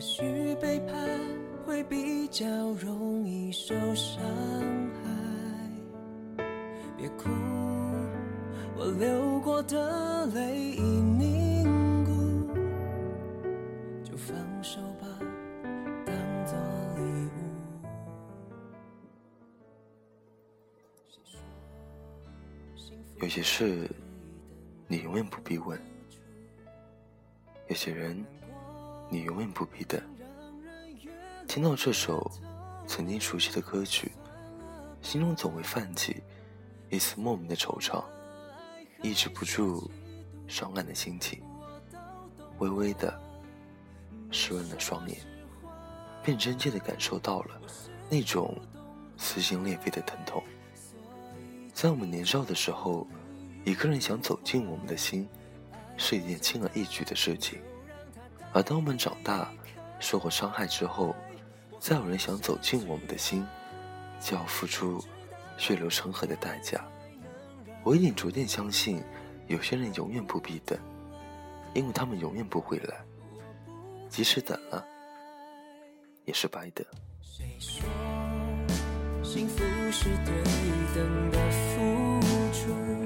也许背叛会比较容易受伤害。别哭，我流过的泪已凝固，就放手吧，当作礼物。有些事，你永远不必问；有些人，你永远不必等。听到这首曾经熟悉的歌曲，心中总会泛起一丝莫名的惆怅，抑制不住伤感的心情，微微的湿润了双眼，便真切的感受到了那种撕心裂肺的疼痛。在我们年少的时候，一个人想走进我们的心，是一件轻而易举的事情；而当我们长大，受过伤害之后，再有人想走进我们的心，就要付出血流成河的代价。我已经逐渐相信，有些人永远不必等，因为他们永远不会来，即使等了，也是白等。谁说幸福是对等的付出？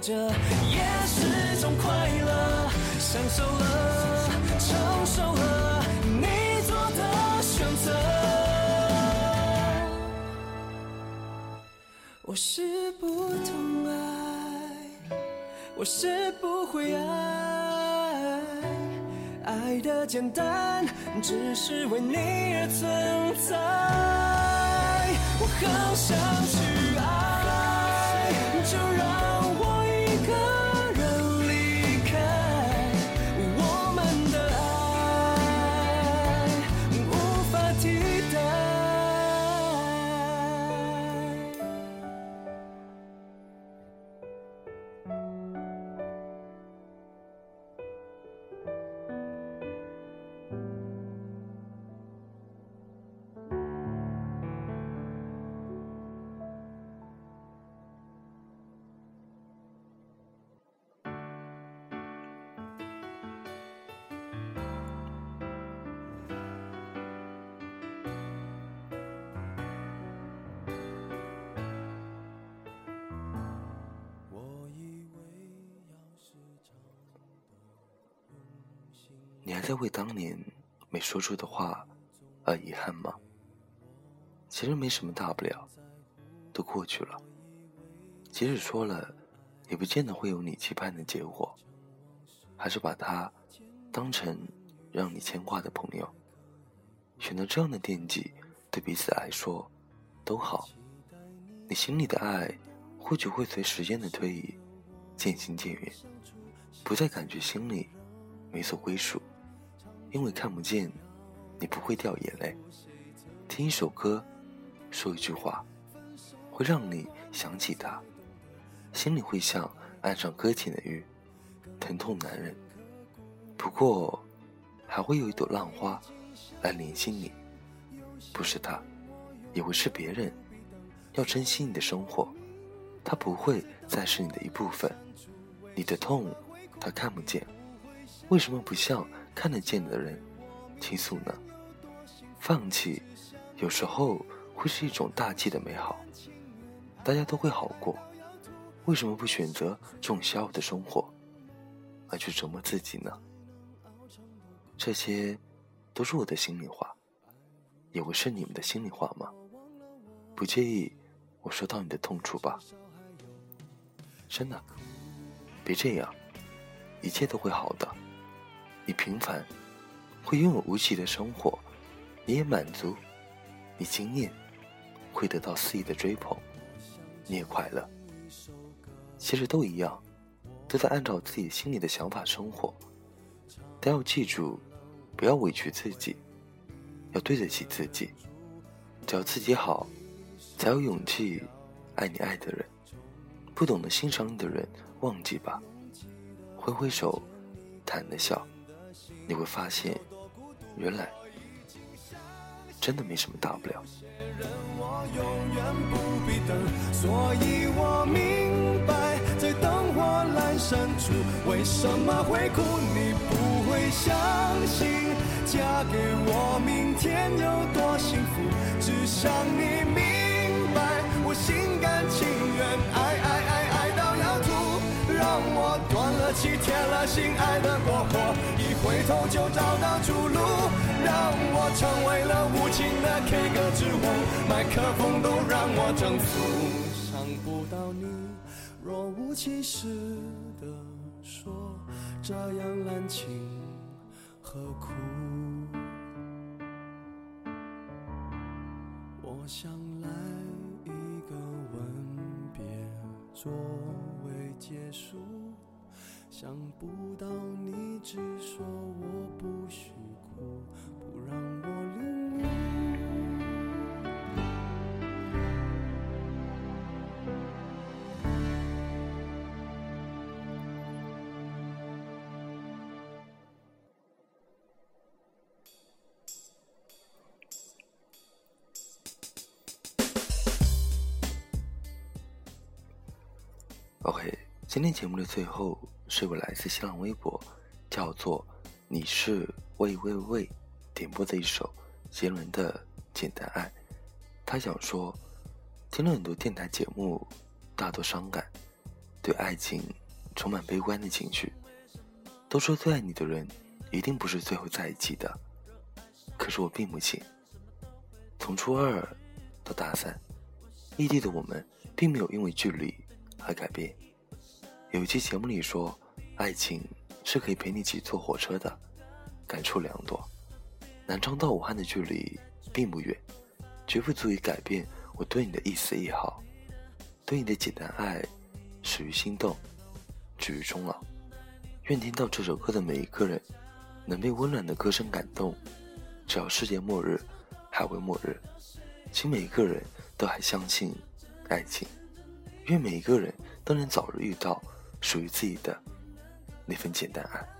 着也是种快乐，享受了，承受了你做的选择。我是不懂爱，我是不会爱，爱的简单，只是为你而存在。我好想去爱，就让你还在为当年没说出的话而遗憾吗？其实没什么大不了，都过去了。即使说了，也不见得会有你期盼的结果。还是把他当成让你牵挂的朋友，选择这样的惦记，对彼此来说都好。你心里的爱，或许会随时间的推移渐行渐远，不再感觉心里没所归属。因为看不见，你不会掉眼泪。听一首歌，说一句话，会让你想起他，心里会像岸上搁浅的鱼，疼痛难忍。不过，还会有一朵浪花来联系你，不是他，也会是别人。要珍惜你的生活，他不会再是你的一部分。你的痛，他看不见，为什么不向看得见的人倾诉呢？放弃，有时候会是一种大气的美好，大家都会好过。为什么不选择这种逍遥的生活，而去折磨自己呢？这些，都是我的心里话，也会是你们的心里话吗？不介意，我说到你的痛处吧。真的，别这样，一切都会好的。你平凡，会拥有无奇的生活，你也满足，你惊艳，会得到肆意的追捧，你也快乐。其实都一样，都在按照自己心里的想法生活。但要记住，不要委屈自己，要对得起自己。只要自己好，才有勇气爱你爱的人。不懂得欣赏你的人，忘记吧，挥挥手，谈的笑，你会发现，原来真的没什么大不了。所以我明白，在灯火阑珊处，为什么会哭？你不会相信，嫁给我，明天有多幸福？只想你明白，我心甘情愿爱爱。让我断了气，铁了心，爱的过火，一回头就找到出路。让我成为了无情的 K 歌之王，麦克风都让我征服。伤不到你，若无其事的说，这样滥情何苦？我想来一个吻别作结束。想不到你只说我不许哭，不让我领悟。OK，今天节目的最后。是我来自新浪微博，叫做“你是喂喂喂”点播的一首杰伦的《简单爱》。他想说，听了很多电台节目，大多伤感，对爱情充满悲观的情绪。都说最爱你的人一定不是最后在一起的，可是我并不信。从初二到大三，异地的我们并没有因为距离而改变。有一期节目里说，爱情是可以陪你一起坐火车的，感触良多。南昌到武汉的距离并不远，绝不足以改变我对你的一丝一毫，对你的简单爱始于心动，止于终老。愿听到这首歌的每一个人，能被温暖的歌声感动。只要世界末日还未末日，请每一个人都还相信爱情。愿每一个人都能早日遇到。属于自己的那份简单爱。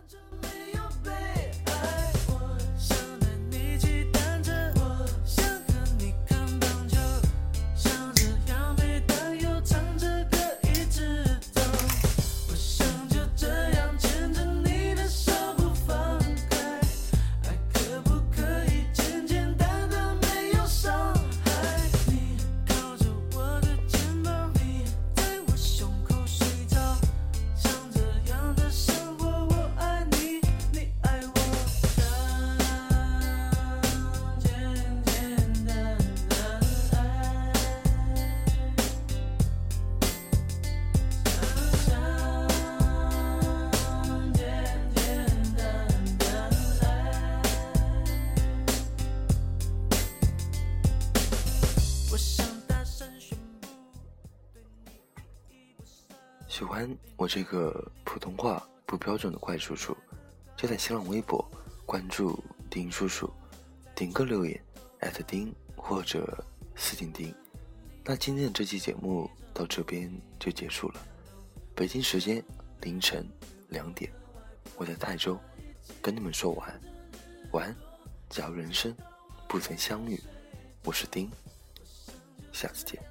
欢我这个普通话不标准的怪叔叔，就在新浪微博关注丁叔叔，点个留言艾特丁或者私信丁。那今天的这期节目到这边就结束了。北京时间凌晨两点，我在泰州跟你们说晚安。晚安，假如人生不曾相遇，我是丁，下次见。